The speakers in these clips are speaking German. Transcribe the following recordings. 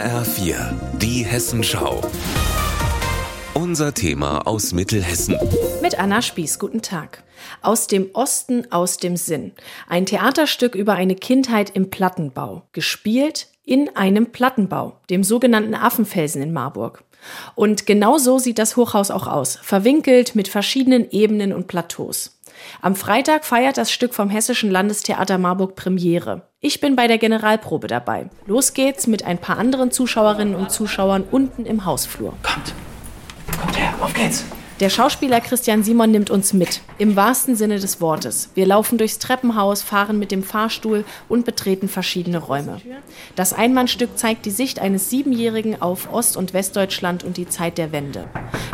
HR4, die Hessenschau. Unser Thema aus Mittelhessen. Mit Anna Spieß, guten Tag. Aus dem Osten, aus dem Sinn. Ein Theaterstück über eine Kindheit im Plattenbau. Gespielt in einem Plattenbau, dem sogenannten Affenfelsen in Marburg. Und genau so sieht das Hochhaus auch aus, verwinkelt mit verschiedenen Ebenen und Plateaus. Am Freitag feiert das Stück vom Hessischen Landestheater Marburg Premiere. Ich bin bei der Generalprobe dabei. Los geht's mit ein paar anderen Zuschauerinnen und Zuschauern unten im Hausflur. Kommt, kommt her, auf geht's. Der Schauspieler Christian Simon nimmt uns mit, im wahrsten Sinne des Wortes. Wir laufen durchs Treppenhaus, fahren mit dem Fahrstuhl und betreten verschiedene Räume. Das Einmannstück zeigt die Sicht eines Siebenjährigen auf Ost- und Westdeutschland und die Zeit der Wende.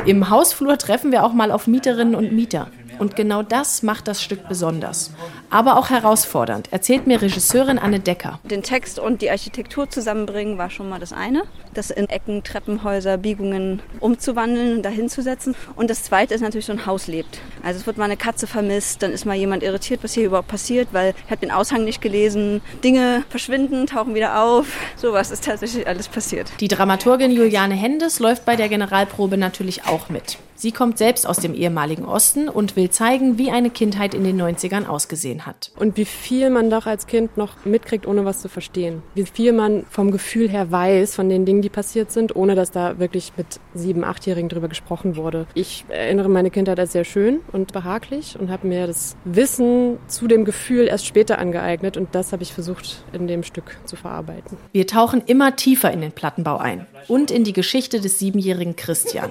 Im Hausflur treffen wir auch mal auf Mieterinnen und Mieter. Und genau das macht das Stück besonders. Aber auch herausfordernd, erzählt mir Regisseurin Anne Decker. Den Text und die Architektur zusammenbringen war schon mal das eine. Das in Ecken, Treppenhäuser, Biegungen umzuwandeln und dahin zu setzen. Und das zweite ist natürlich so ein Haus lebt. Also es wird mal eine Katze vermisst, dann ist mal jemand irritiert, was hier überhaupt passiert, weil ich habe den Aushang nicht gelesen. Dinge verschwinden, tauchen wieder auf. Sowas ist tatsächlich alles passiert. Die Dramaturgin Juliane Hendes läuft bei der Generalprobe natürlich auch mit. Sie kommt selbst aus dem ehemaligen Osten und will zeigen, wie eine Kindheit in den 90ern ausgesehen hat. Und wie viel man doch als Kind noch mitkriegt, ohne was zu verstehen. Wie viel man vom Gefühl her weiß, von den Dingen, die passiert sind, ohne dass da wirklich mit sieben, achtjährigen drüber gesprochen wurde. Ich erinnere meine Kindheit als sehr schön und behaglich und habe mir das Wissen zu dem Gefühl erst später angeeignet und das habe ich versucht in dem Stück zu verarbeiten. Wir tauchen immer tiefer in den Plattenbau ein und in die Geschichte des siebenjährigen Christian.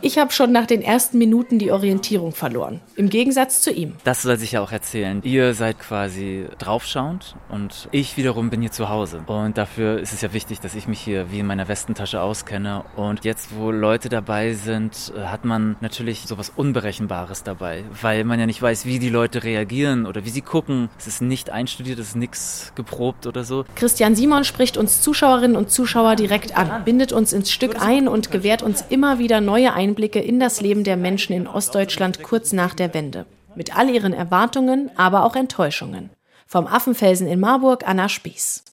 Ich habe schon nach den ersten Minuten die Orientierung verloren. Im Gegensatz zu ihm. Das soll sich ja auch erzählen. Ihr seid quasi draufschauend und ich wiederum bin hier zu Hause. Und dafür ist es ja wichtig, dass ich mich hier wie in meiner Westentasche auskenne. Und jetzt, wo Leute dabei sind, hat man natürlich sowas Unberechenbares dabei, weil man ja nicht weiß, wie die Leute reagieren oder wie sie gucken. Es ist nicht einstudiert, es ist nichts geprobt oder so. Christian Simon spricht uns Zuschauerinnen und Zuschauer direkt an, bindet uns ins Stück ein und gewährt uns immer wieder neue Einstellungen Einblicke in das Leben der Menschen in Ostdeutschland kurz nach der Wende. Mit all ihren Erwartungen, aber auch Enttäuschungen. Vom Affenfelsen in Marburg, Anna Spieß.